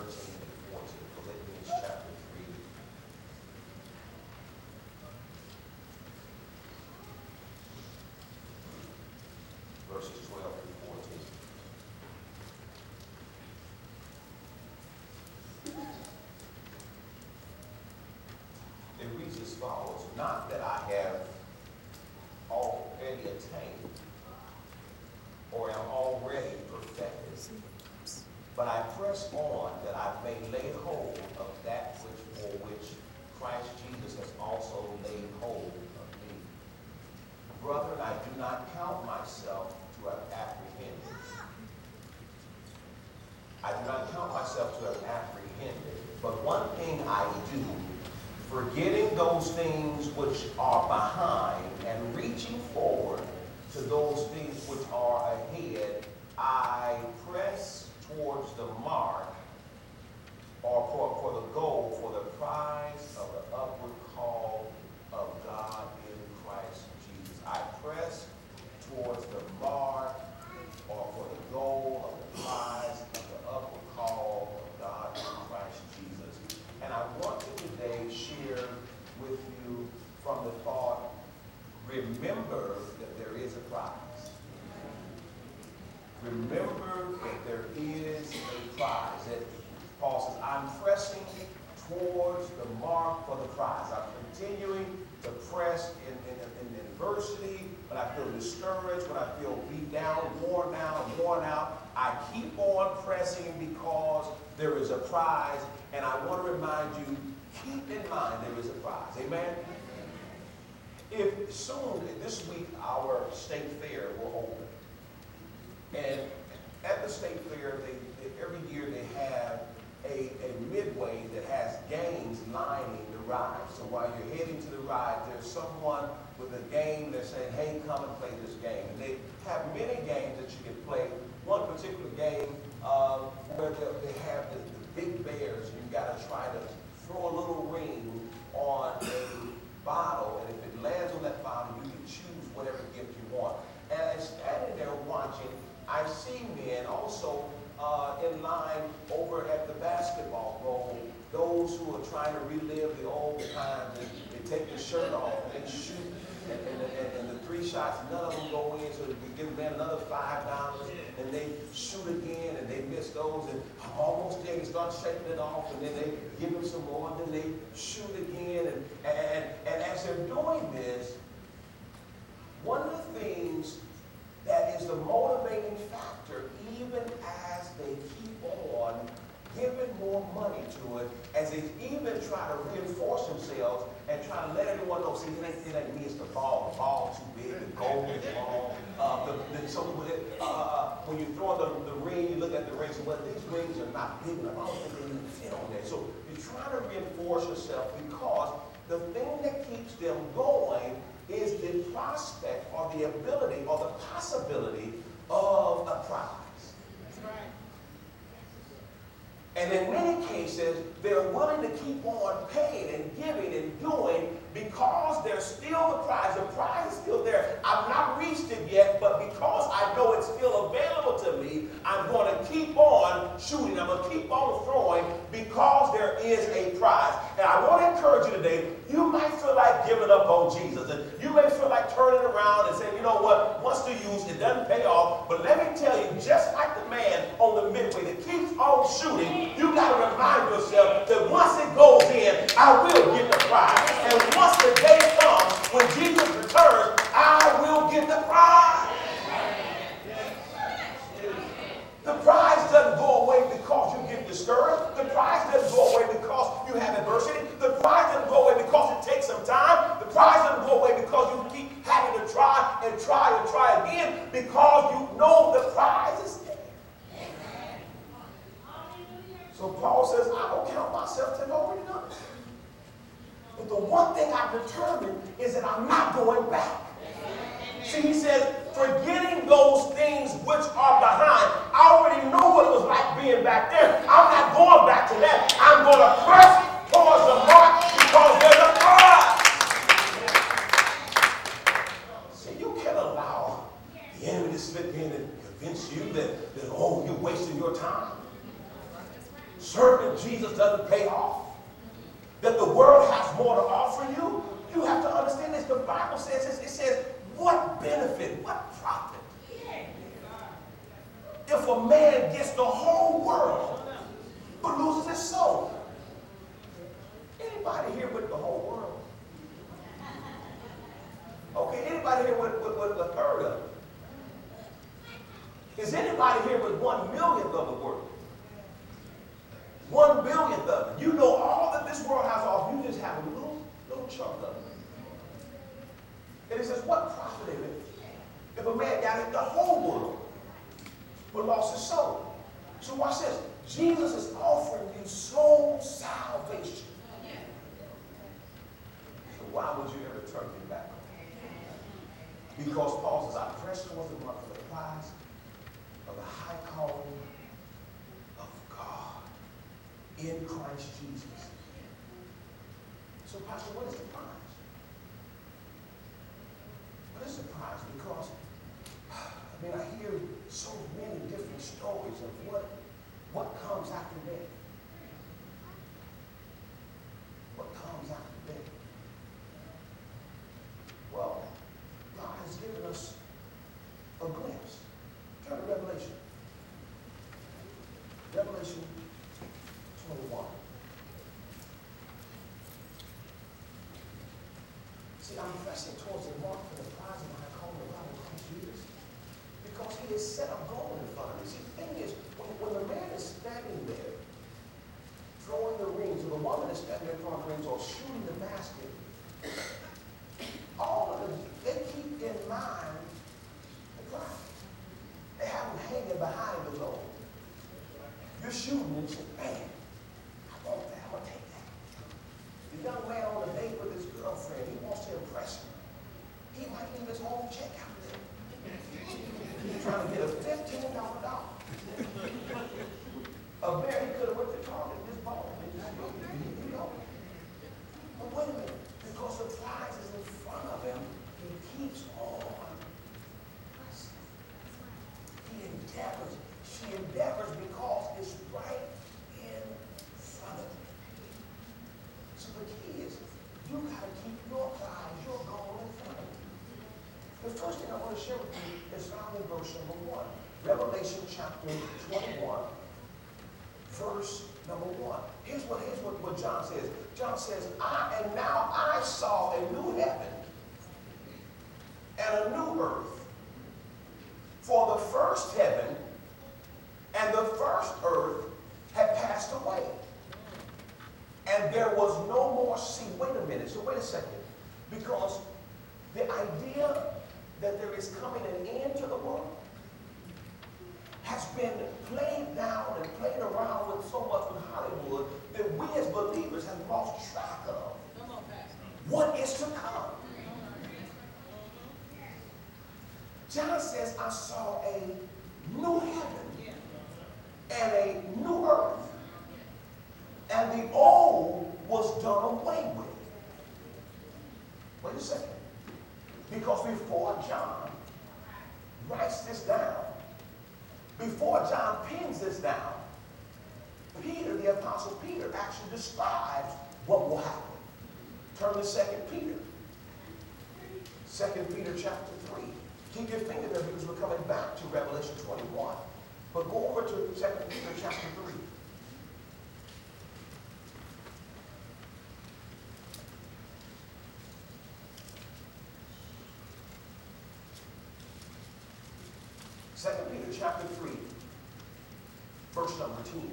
and 14. Philippians chapter 3. Verses 12 through 14. It reads as follows, not that I have already attained or am already perfected, but I press on that I may lay hold of that which for which Christ Jesus has also laid hold of me. Brethren, I do not count myself to have apprehended. I do not count myself to have apprehended, but one thing I do, forgetting those things which are behind and reaching forward to those things which are ahead, I towards the mark or for, for the goal, for the prize of the upward call of God in Christ Jesus. I press towards the mark or for the goal of the prize of the upward call of God in Christ Jesus. And I want to today share with you from the thought, remember that there is a prize. Remember that there is a prize. That Paul says, I'm pressing towards the mark for the prize. I'm continuing to press in, in, in adversity, when I feel discouraged, when I feel beat down, worn down, worn out. I keep on pressing because there is a prize. And I want to remind you, keep in mind there is a prize. Amen? If soon, this week, our state fair will open. And at the state fair, they, they, every year they have a, a midway that has games lining the ride. So while you're heading to the ride, there's someone with a game that's saying, hey, come and play this game. And they have many games that you can play. One particular game uh, where they, they have the, the big bears, and you've got to try to throw a little ring on a bottle, and if it lands on that bottle, you can choose whatever gift you want. And standing there watching, I see men also uh, in line over at the basketball goal, those who are trying to relive the old times. They, they take their shirt off and they shoot, and, and, and, and the three shots, none of them go in, so we give them another five dollars, and they shoot again, and they miss those, and almost there, they start shaking it off, and then they give them some more, and then they shoot again, and, and, and as they're doing this, one of the things that is the motivating factor, even as they keep on giving more money to it, as they even try to reinforce themselves and try to let everyone know, see, it ain't, it ain't me, it's the ball. The ball's too big, the goal is wrong. Uh, the, the, so when, it, uh, when you throw the, the ring, you look at the ring, so well, these rings are not big enough. Don't they even fit on there. So you're trying to reinforce yourself because the thing that keeps them going is the prospect or the ability or the possibility of a prize. That's right. And in many cases, they're willing to keep on paying and giving and doing because there's still the prize. The prize is still there. I've not reached it yet, but because I know it's still available to me, I'm going to keep on shooting. I'm going to keep on throwing because there is a prize. And I want to encourage you today, you might feel like giving up on Jesus. And you may feel like turning around and saying, you know what, once to use, it doesn't pay off. But let me tell you, just like the man on the midway that keeps on shooting, you got to remind yourself that once it goes in, I will get the prize. And once the day comes when Jesus returns, I will get the prize. The prize doesn't go away because you discouraged. The prize doesn't go away because you have adversity. The prize doesn't go away because it takes some time. The prize doesn't go away because you keep having to try and try and try again because you know the prize is there. So Paul says, I don't count myself to have done it. But the one thing I've determined is that I'm not going back. See, he says, forgetting those things which are behind. I already know what it was like being back there. I'm not going back to that. I'm going to press towards the mark because there's a prize. See, you can allow the enemy to slip in and convince you that, that oh, you're wasting your time. serving Jesus doesn't pay off, that the world has more to offer you, you have to understand this. The Bible says this, it says, what benefit, what profit? If a man gets the whole world but loses his soul. Anybody here with the whole world? Okay, anybody here with, with, with a third of it? Is anybody here with one millionth of the world? One billionth of it. You know all that this world has off. You just have a little, little chunk of it. And it says, what profit is it if a man got the whole world but lost his soul? So watch this. Jesus is offering you soul salvation. So why would you ever turn him back? Because Paul says, I press towards the mark for the prize of the high calling of God in Christ Jesus. So, Pastor, what is the prize? What is the prize? Because, I mean, I hear so many different stories of what, what comes after death. What comes after death? Well, God has given us a glimpse. Turn to Revelation. Revelation 21. See, I'm pressing towards the mark for the prize of my calling of God in Christ Jesus. Because he has set a goal in front of me. See, the thing is, when, when the man is standing there, throwing the rings, or the woman is standing there throwing rings, or shooting the basket, all of them, they keep in mind the prize. They have them hanging behind the goal. You're shooting and you say, man, I want that, I'm gonna take that. The young man on a date with his girlfriend, he wants to impress her. He might leave his whole check out there. He's trying to get a fifteen dollar dollar. A bear, he could have went to Target this ball. You know. But wait a minute, because the prize is in front of him, he keeps on pressing. He endeavors, she endeavors because it's right in front of him. So the key is, you gotta keep your prize, your goal in front of you. The first thing I want to share with you is found in verse number one. Revelation chapter 21, verse number one. Here's what, here's what, what John says. John says, I and now I saw a new heaven and a new earth. For the first heaven and the first earth had passed away. And there was no more sea. Wait a minute. So wait a second. Because the idea that there is coming an end to the world has been played down and played around with so much with Hollywood that we as believers have lost track of what is to come. John says, I saw a new heaven and a new earth, and the old was done away with. Wait a second. Because before John writes this down, before John pins this down, Peter, the Apostle Peter, actually describes what will happen. Turn to 2 Peter. 2 Peter chapter 3. Keep your finger there because we're coming back to Revelation 21. But go over to 2 Peter chapter 3. Second Peter chapter 3, verse number 10.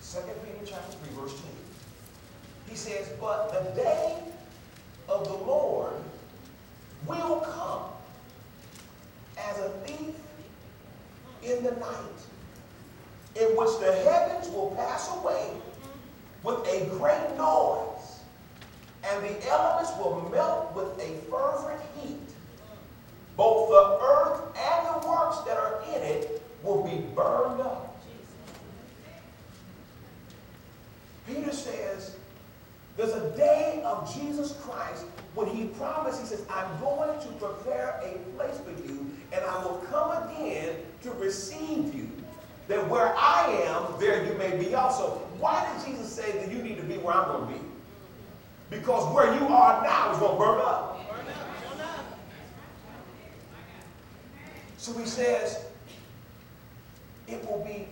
Second Peter chapter 3, verse 10. He says, But the day of the Lord will come as a thief in the night, in which the heavens will pass away with a great noise, and the elements will melt with a fervent heat. Both the earth and the works that are in it will be burned up. Peter says, there's a Jesus Christ when he promised, he says, I'm going to prepare a place for you, and I will come again to receive you. that where I am, there you may be also. Why did Jesus say that you need to be where I'm going to be? Because where you are now is going to burn up. So he says, it will be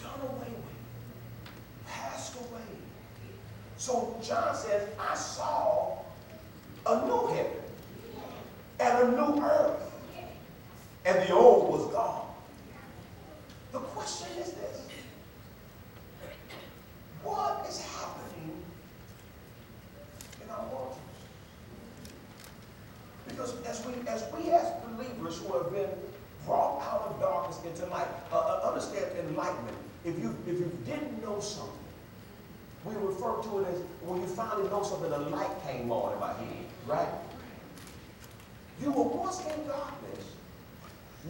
done away with, passed away. So John says, I saw a new heaven and a new earth, and the old was gone. The question is this what is happening in our world? Because as we, as we as believers who have been brought out of darkness into light, uh, uh, understand enlightenment. If you if you didn't know something, we refer to it as when you finally know something, a light came on in my head, right? You were once in darkness.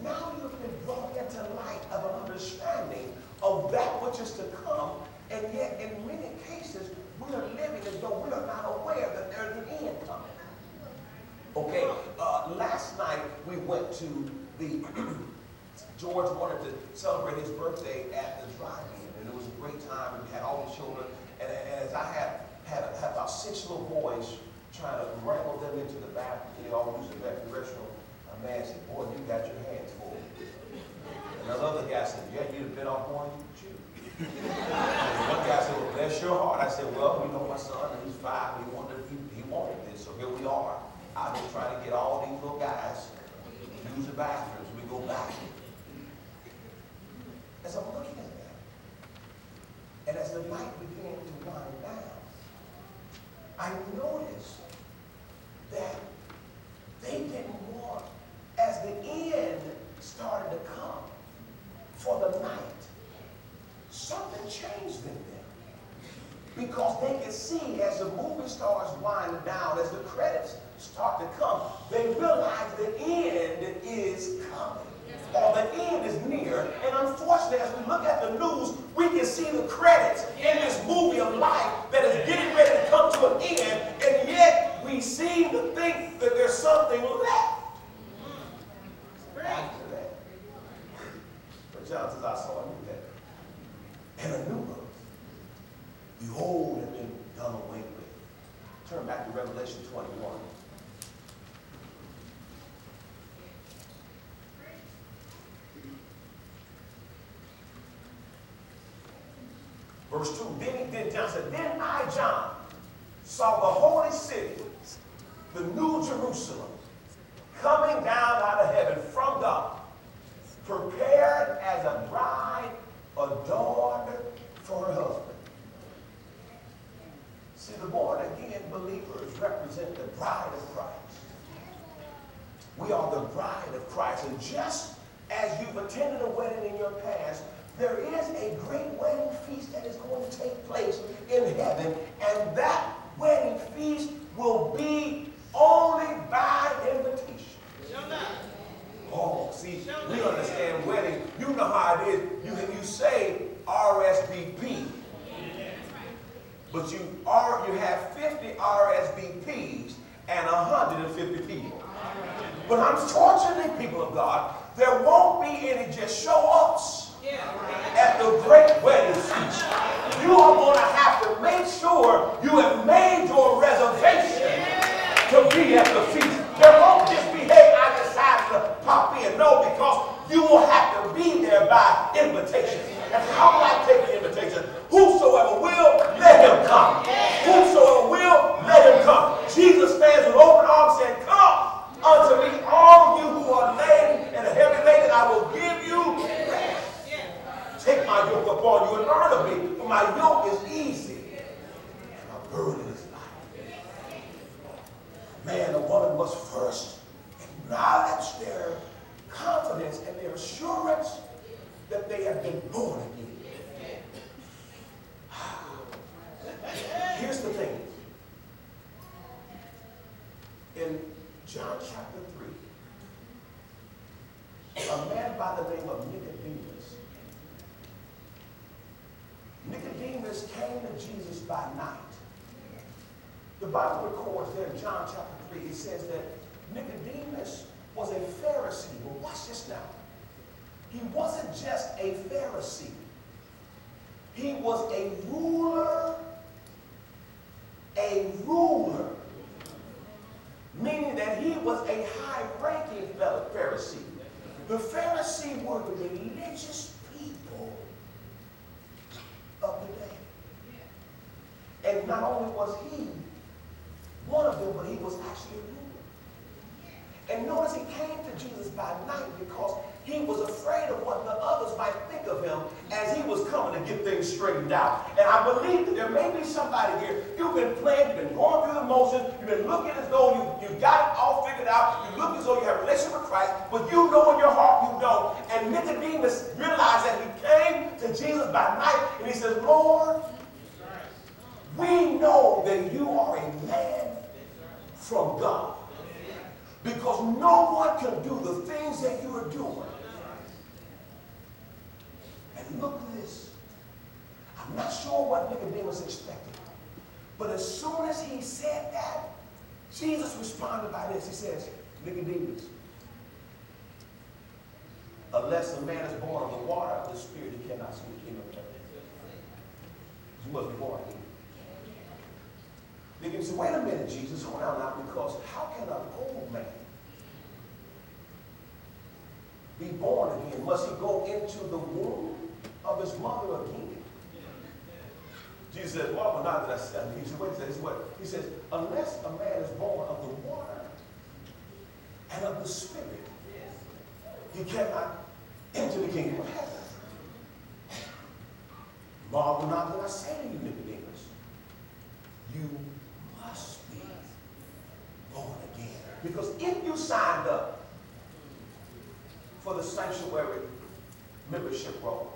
Now you've been brought into light of an understanding of that which is to come, and yet in many cases we are living as though we are not aware that there's an end coming. Okay, uh, last night we went to the George wanted to celebrate his birthday at the drive-in, and it was a great time. We had all the children, and, and as I had had, had about six little boys trying to wrangle them into the bathroom, they all the bathroom restroom. A man said, "Boy, you got your hands full." And another guy said, "Yeah, you'd have been off one, you chew." one guy said, well, "Bless your heart." I said, "Well, we know my son, he's five. He wanted, he, he wanted this, so here we are." I've been trying to get all these little guys to use the bathrooms. We go back. As I'm looking at that, and as the night began to wind down, I noticed that they didn't want, as the end started to come for the night, something changed in them because they can see as the movie starts winding down, as the credits start to come, they realize the end is coming. Or the end is near. And unfortunately, as we look at the news, we can see the credits in this movie of life that is getting ready to come to an end, and yet we seem to think that there's something left after that. But John says, I saw a new heaven and a new earth. The old have been done away with. Turn back to Revelation 21. Verse 2. Then, then John said, Then I, John, saw the holy city, the new Jerusalem, coming down out of heaven from God, prepared as a bride adorned for her husband. See, the born again believers represent the bride of Christ. We are the bride of Christ. And just as you've attended a wedding in your past, there is a great wedding feast that is going to take place in heaven. And that wedding feast will be only by invitation. Oh, see, we understand wedding. You know how it is. You, you say RSVP. But you are you have 50 RSVPs and 150 people. But I'm unfortunately, people of God, there won't be any just show ups at the great wedding feast. You are going to have to make sure you have made your reservation to be at the feast. There won't just be, hey, I decided to pop in. No, because you will have to be there by invitation. And how will I take the invitation? Whosoever will, let him come. Whosoever will, let him come. Jesus stands with open arms saying, Come unto me, all you who are laden and heavy laden, I will give you. Take my yoke upon you and learn of me, for my yoke is easy and my burden is light. Man or woman must first acknowledge their confidence and their assurance that they have been born again. Ah. Here's the thing. In John chapter 3, a man by the name of Nicodemus. Nicodemus came to Jesus by night. The Bible records there in John chapter 3, it says that Nicodemus was a Pharisee. Well, watch this now. he wasn't just a Pharisee. He was a ruler, a ruler, meaning that he was a high-ranking Pharisee. The Pharisee were the religious people of the day. And not only was he one of them, but he was actually a ruler. And notice he came to Jesus by night because he was afraid of what the others might think of him as he was coming to get things straightened out. And I believe that there may be somebody here, you've been playing, you've been going through the motions, you've been looking as though you, you got it all figured out, you look as though you have a relationship with Christ, but you know in your heart you don't. And Nicodemus realized that he came to Jesus by night and he says, Lord, we know that you are a man from God. Because no one can do the things that you are doing. And look at this. I'm not sure what Nicodemus expected. But as soon as he said that, Jesus responded by this. He says, Nicodemus, unless a man is born of the water of the Spirit, he cannot see the kingdom of heaven. He must be born again. They can say, wait a minute, Jesus, hold on now, because how can an old man be born again? Must he go into the womb of his mother again? Jesus says, well, not that I said. He said, wait, he says, what? He says, unless a man is born of the water and of the spirit, he cannot enter the kingdom of heaven. Marvel not that I say to you, Nicodemus, you Because if you signed up for the sanctuary membership roll,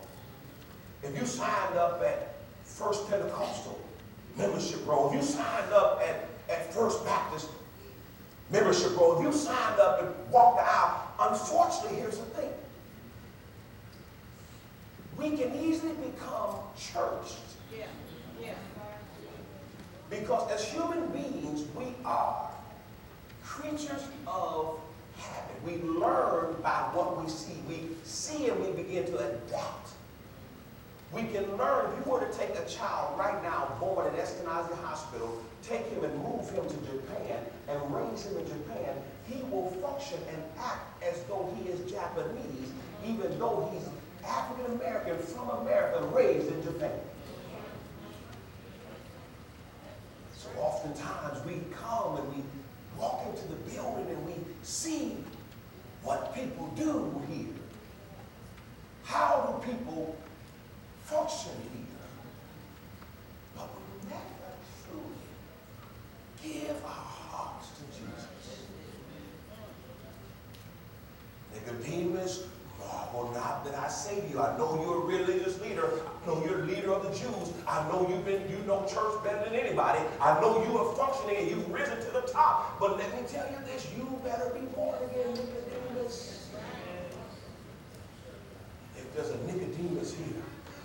if you signed up at First Pentecostal membership roll, if you signed up at, at First Baptist membership roll, if you signed up and walked out, unfortunately, here's the thing. We can easily become churched. Yeah. Because as human beings, we are creatures of habit. We learn by what we see. We see and we begin to adapt. We can learn, if you were to take a child right now born in Eskenazi Hospital, take him and move him to Japan and raise him in Japan, he will function and act as though he is Japanese, even though he's African American from America, raised in Japan. So oftentimes we come and we walk into the building and we see what people do here. How do people function here? But we never truly give our hearts to Jesus. Nicodemus marvel not that I say to you. I know you're a religious leader. I know you're a leader of the Jews. I know you've been, you know church better than anybody. I know you are functioning and you've risen to the top. But let me tell you this, you better be born again, Nicodemus. If there's a Nicodemus here,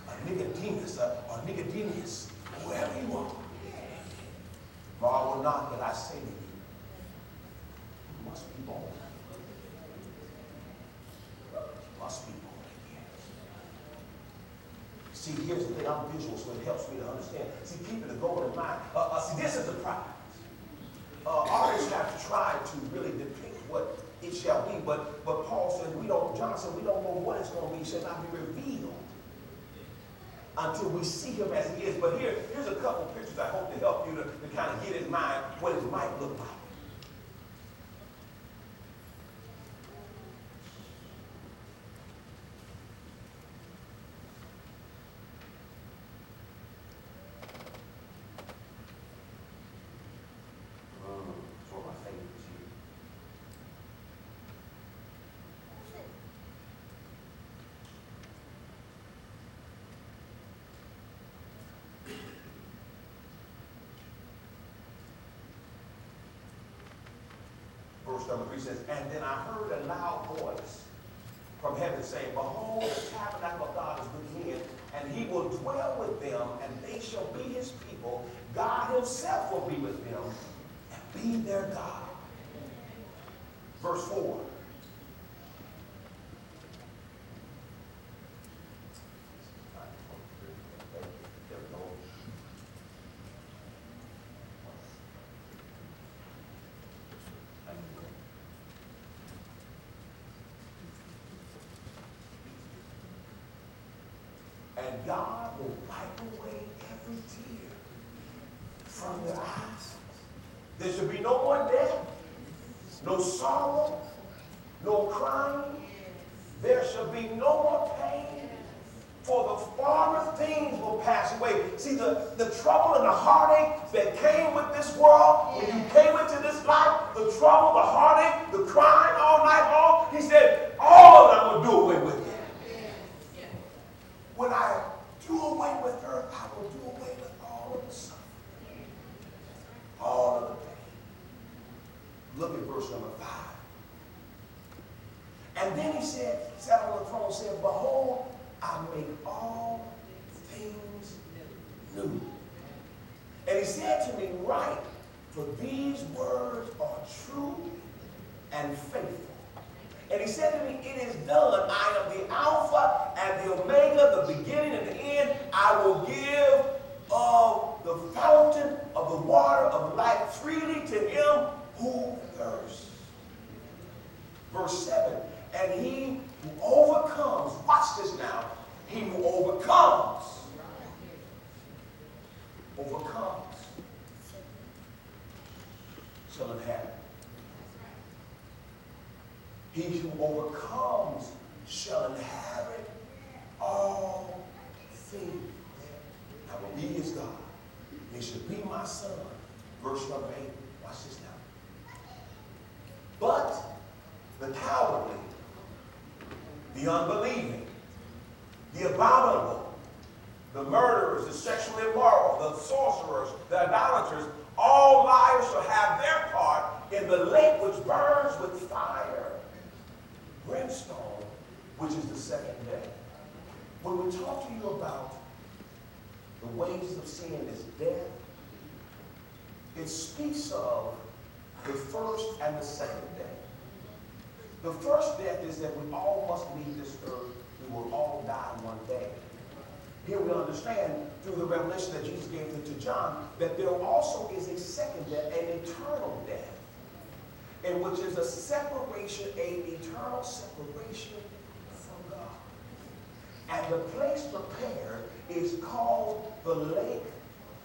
a Nicodemus, a, a Nicodemus, whoever you are, marvel not that I say to you, you must be born. must be. See, here's the thing. I'm visual, so it helps me to understand. See, keep it a goal in mind. Uh, uh, see, this is the prize. Uh, artists have tried to really depict what it shall be, but but Paul said we don't. John said we don't know what it's going to be. It shall not be revealed until we see him as he is. But here, here's a couple pictures I hope to help you to, to kind of get in mind what it might look like. Verse number 3 says, And then I heard a loud voice from heaven saying, Behold, the tabernacle of God is within, and he will dwell with them, and they shall be his people. God himself will be with them and be their God. Verse 4. And God will wipe away every tear from their eyes. There should be no more death, no sorrow, no crying. There shall be no more pain, for the former things will pass away. See, the, the trouble and the heartache that came with this world, when you came into this life, the trouble, the heartache, the crying all night long, he said, all of them will do away with it. When I do away with her, I will do away with all of the suffering, all of the pain. Look at verse number five. And then he said, sat on the throne, said, Behold, I make all things new. And he said to me, Write, for these words are true and faithful. And he said to me, It is done. I am the Alpha and the Omega, the beginning and the end. I will give of the fountain of the water of life freely to him who thirsts. Verse 7 And he who overcomes, watch this now, he who overcomes, overcomes, shall inherit. He who overcomes shall inherit all things. I will be his God. He shall be my son. Verse number 8. Watch this now. But the cowardly, the unbelieving, the abominable, the murderers, the sexually immoral, the sorcerers, the idolaters, all liars shall have their part in the lake which burns with fire, brimstone, which is the second death. When we talk to you about the wages of sin is death, it speaks of the first and the second death. The first death is that we all must leave this earth. We will all die one day. Here we understand through the revelation that Jesus gave to John that there also is a second death, an eternal death, in which is a separation, an eternal separation from God. And the place prepared is called the lake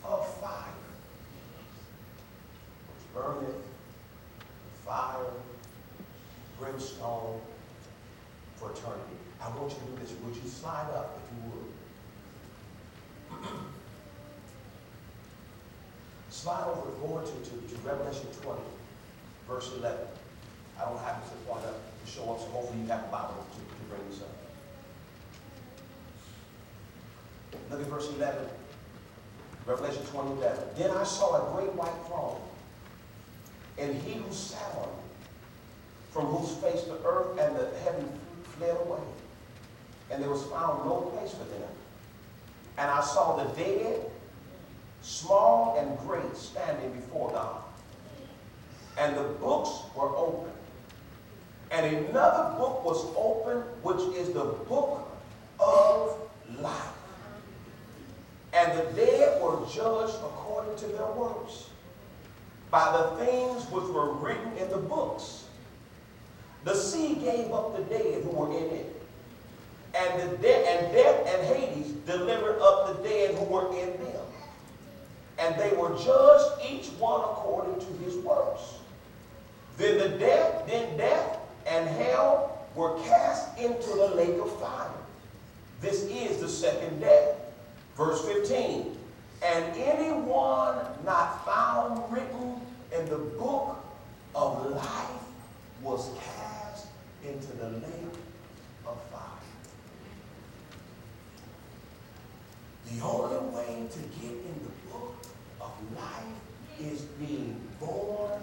of fire, which burneth fire, brimstone for eternity. I want you to do this. Would you slide up if you would? Slide over forward to, to, to Revelation 20, verse 11. I don't have this point up to show up, so hopefully you have a Bible to, to bring this up. Look at verse 11. Revelation 20, 11. Then I saw a great white throne, and he who sat on it, from whose face the earth and the heaven fled away, and there was found no place for them. And I saw the dead, small and great, standing before God. And the books were open. And another book was open, which is the book of life. And the dead were judged according to their works by the things which were written in the books. The sea gave up the dead who were in it. And, the de- and death and Hades delivered up the dead who were in them. And they were judged each one according to his works. Then the death, then death and hell were cast into the lake of fire. This is the second death. Verse 15. And anyone not found written in the book of life was cast into the lake of fire. The only way to get in the book of life is being born.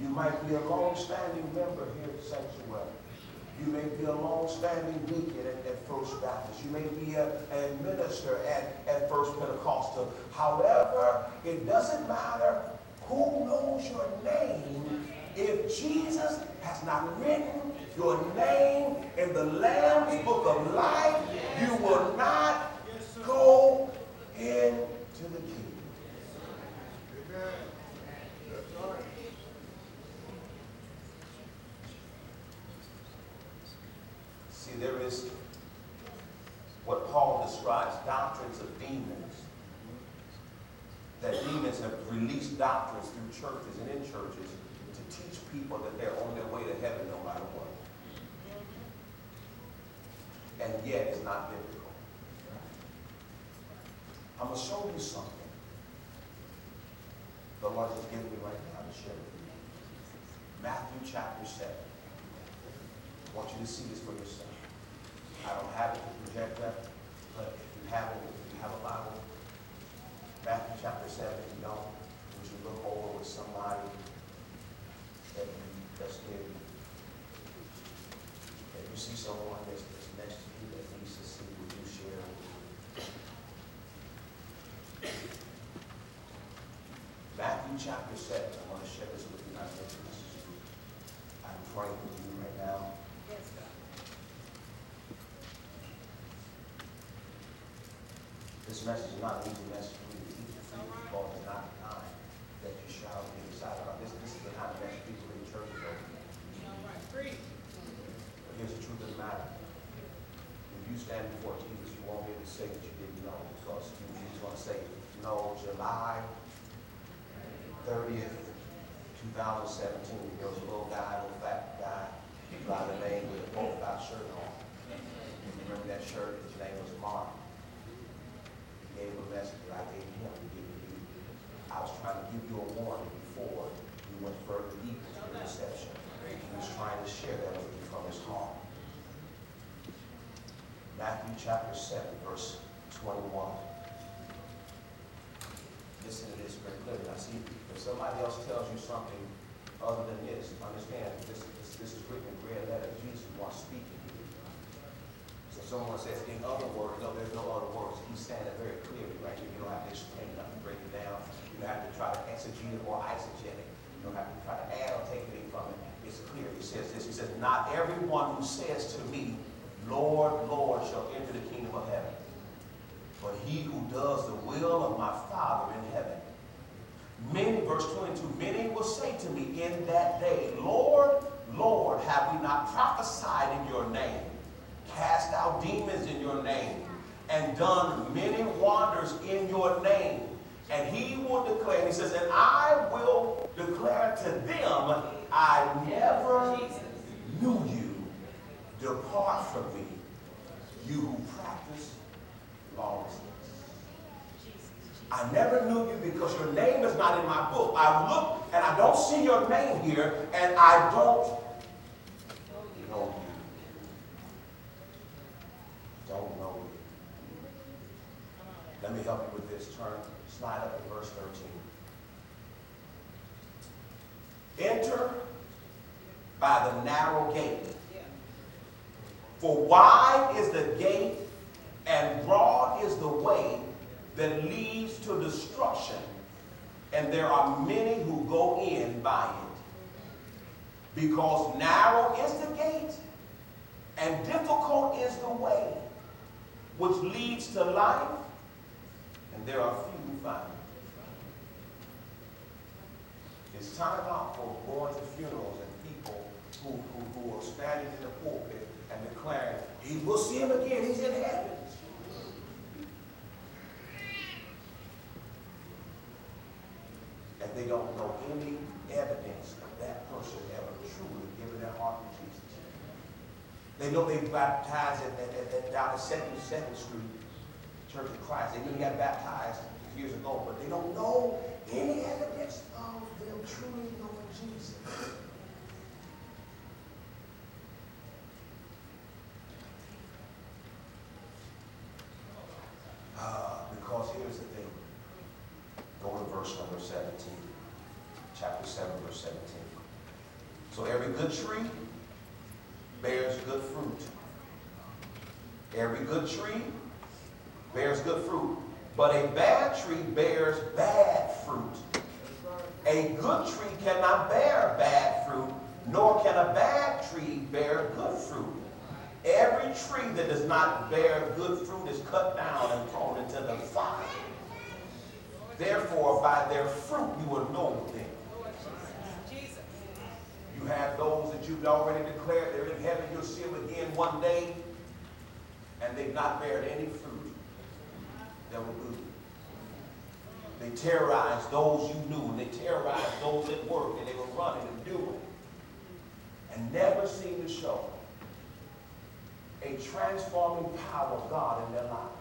You might be a long-standing member here at Sanctuary. You may be a long-standing deacon at, at First Baptist. You may be a, a minister at, at First Pentecostal. However, it doesn't matter who knows your name if Jesus has not written your name in the Lamb's book of life, you will not go into the kingdom. See, there is what Paul describes doctrines of demons. That demons have released doctrines through churches and in churches to teach people that they're on their way to heaven no matter what. And yet it's not biblical. I'm going to show you something. The Lord has given me right now to share with you. Matthew chapter 7. I want you to see this for yourself. I don't have it to project that, but if you have it, if you have a Bible, Matthew chapter 7, if you don't, would you look over with somebody that you, that's near you? If you see someone that's, that's next to you that needs to see, would you share? Matthew chapter 7, I want to share this with you. I this. I'm praying with you right now. Yes, God. This message is not an easy message for you to teach you, because it's not the time that you shout and get excited about. This, this is the kind of message people in over. All right, preach. But here's the truth of the matter. If you stand before Jesus, you won't be able to say that you didn't know, because he's going to say, no, July thirtieth, two thousand seventeen, oh, there was a little guy, little fat guy, by the name with a polka dot shirt on. Remember that shirt? His name was Mark. He gave a message that I gave him to give to you. I was trying to give you a warning before you went further deep into the deception. He was trying to share that with you from his heart. Matthew chapter 7, verse 21. Listen to this very clearly. Now, see, if somebody else tells you something other than this, understand this, this, this is written in red letter. Jesus was speaking. So someone says, in other words, no, there's no other words. He's saying it very clearly, right? here. You don't have to explain nothing, break it down. You don't have to try to exegete it or eisegete it. You don't have to try to add or take anything from it. It's clear. He says this. He says, not everyone who says to me, Lord, Lord, shall enter the kingdom of heaven, but he who does the will of my Father in heaven. Many, verse 22, many will say to me in that day, Lord, Lord, have we not prophesied in your name, cast out demons in your name, and done many wonders in your name? And he will declare, he says, and I will declare to them, I never knew you. Depart from me, you who practice lawlessness. I never knew you because your name is not in my book. I look and I don't see your name here, and I don't know you. Don't know you. Let me help you with this. Turn, slide up to verse 13. Enter by the narrow gate. For wide is the gate and broad is the way that leads to destruction, and there are many who go in by it. Because narrow is the gate and difficult is the way which leads to life, and there are few who find it. It's time out for going to funerals and people who, who, who are standing in the pulpit and declaring, he will see him again, he's in heaven. And they don't know any evidence of that person ever truly giving their heart to Jesus. They know they baptized at, at, at, at down Street Church of Christ. They they got baptized years ago, but they don't know any evidence of them truly knowing Jesus. Uh, because here's the thing. Go to verse number 17. Chapter 7, verse 17. So every good tree bears good fruit. Every good tree bears good fruit. But a bad tree bears bad fruit. A good tree cannot bear bad fruit, nor can a bad tree bear good fruit. Every tree that does not bear good fruit is cut down and thrown into the fire. Therefore, by their fruit you will know them. You have those that you've already declared they're in heaven. You'll see them again one day. and they've not bared any fruit that were good. They terrorized those you knew, and they terrorized those at work, and they were running and doing, and never seemed to show a transforming power of God in their lives.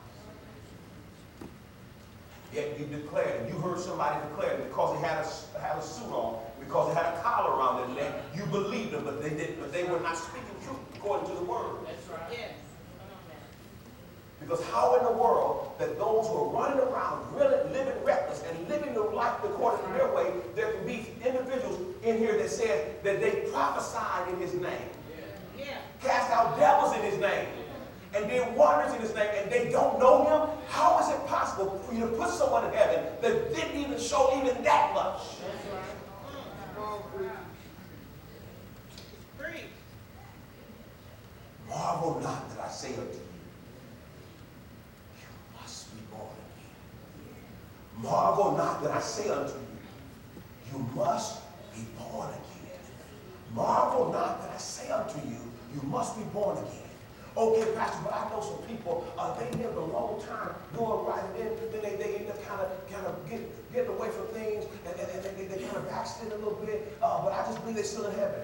Yet you declared, and you heard somebody declare it because they had a, had a suit on, because they had a collar around their neck, you believed them, but they didn't, but they were not speaking truth according to the word. That's right. Yes. Because how in the world that those who are running around, really living reckless and living their life according to their way, there can be individuals in here that says that they prophesied in his name, Yeah. cast out devils in his name, and did wonders in his name, and they don't know him? How is it possible for you to put someone in heaven that didn't even show even that much? Marvel not that I say unto you must be born again. Marvel not that I say unto you, you must be born again. Marvel not that I say unto you, you must be born again. Okay, Pastor, but I know some people, uh, they lived a long time doing right, and then, then they, they end up kind of kind of get, getting away from things, and, and, and they, they kind of backslid a little bit, uh, but I just believe they're still in heaven.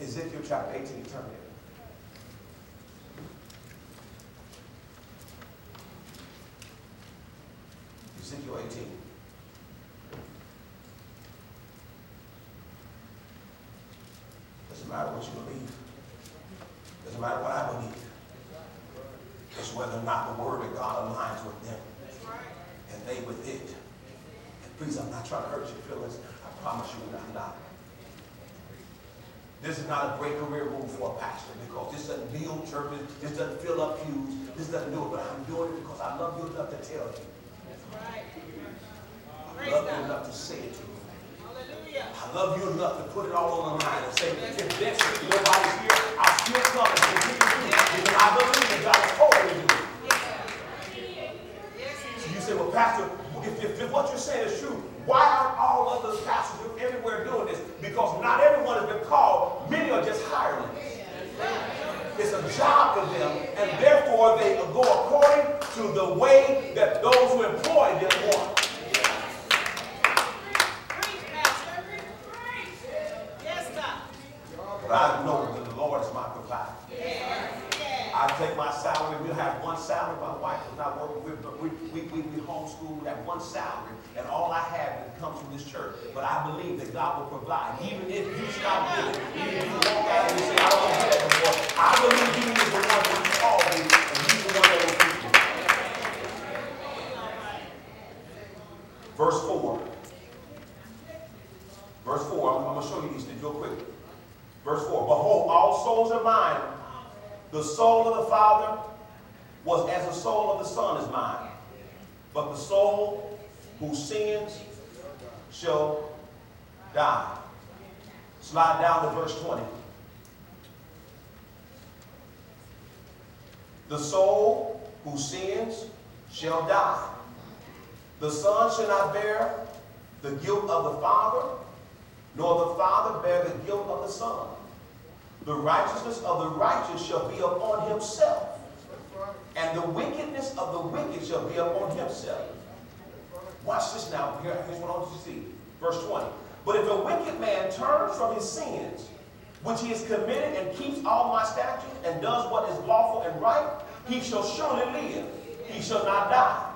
Ezekiel chapter 18, turn there. 18. Doesn't matter what you believe. Doesn't matter what I believe. It's whether or not the word of God aligns with them and they with it. And please, I'm not trying to hurt your feelings. I promise you I'm not. This is not a great career move for a pastor because this doesn't build churches, this doesn't fill up pews, this doesn't do it, but I'm doing it because I love you enough to tell you. That's right. I Praise love you enough to say it to you. Hallelujah. I love you enough to put it all on the line and say, if that's if nobody's here, I'll still come and continue to do it because I believe that God has told me to do it. Yes, So you say, well, Pastor, if, if, if what you're saying is true, why aren't all other pastors everywhere doing this? Because not everyone has been called. Many are just hirelings. It's a job for them, and therefore they go according to the way that those who employ them want. Preach, Pastor. Preach. Yes, God. But I know that the Lord is my provider. Yes. I take my salary, we'll have one salary, my wife is not working, we, we, we, we, we homeschool, we have one salary, and all I have comes from this church. But I believe that God will provide, even if you stop giving, even if you walk out and you say, I don't want to do anymore, I believe He is the one that called me, and He's the one that will keep me. Verse four. Verse four, I'm, I'm gonna show you these things real quick. Verse four, behold, all souls are mine. The soul of the Father was as the soul of the Son is mine. But the soul who sins shall die. Slide down to verse 20. The soul who sins shall die. The Son shall not bear the guilt of the Father, nor the Father bear the guilt of the Son. The righteousness of the righteous shall be upon himself, and the wickedness of the wicked shall be upon himself. Watch this now. Here, here's what I want you to see. Verse 20. But if a wicked man turns from his sins, which he has committed, and keeps all my statutes, and does what is lawful and right, he shall surely live. He shall not die.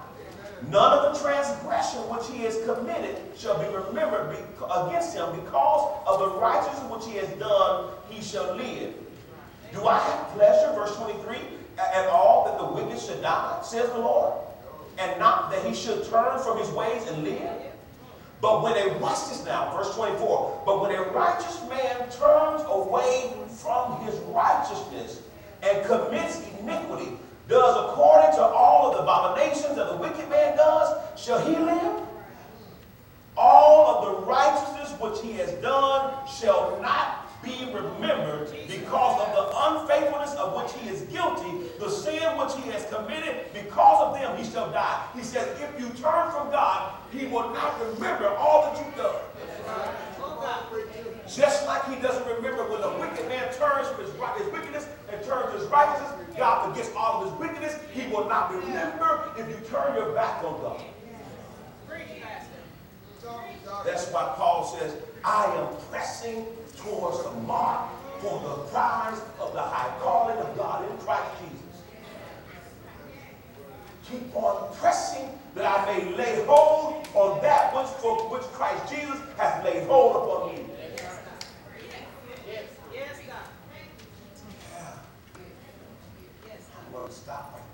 None of the transgression which he has committed shall be remembered be- against him because of the righteousness which he has done, he shall live. Do I have pleasure, verse 23, a- at all that the wicked should die, says the Lord, and not that he should turn from his ways and live? But when a, this now, verse 24, but when a righteous man turns away from his righteousness and commits iniquity, does according to all of the abominations that the wicked man does, shall he live? All of the righteousness which he has done shall not be remembered because of the unfaithfulness of which he is guilty, the sin which he has committed, because of them he shall die. He says, if you turn from God, he will not remember all that you've done. Just like he doesn't remember when the wicked man turns from his, his wickedness and turns to his righteousness, God forgets all of his wickedness. He will not remember if you turn your back on God. That's why Paul says, I am pressing towards the mark for the prize of the high calling of God in Christ Jesus. Keep on pressing that I may lay hold on that which for which Christ Jesus hath laid hold upon me. Yes, yeah. I'm going to stop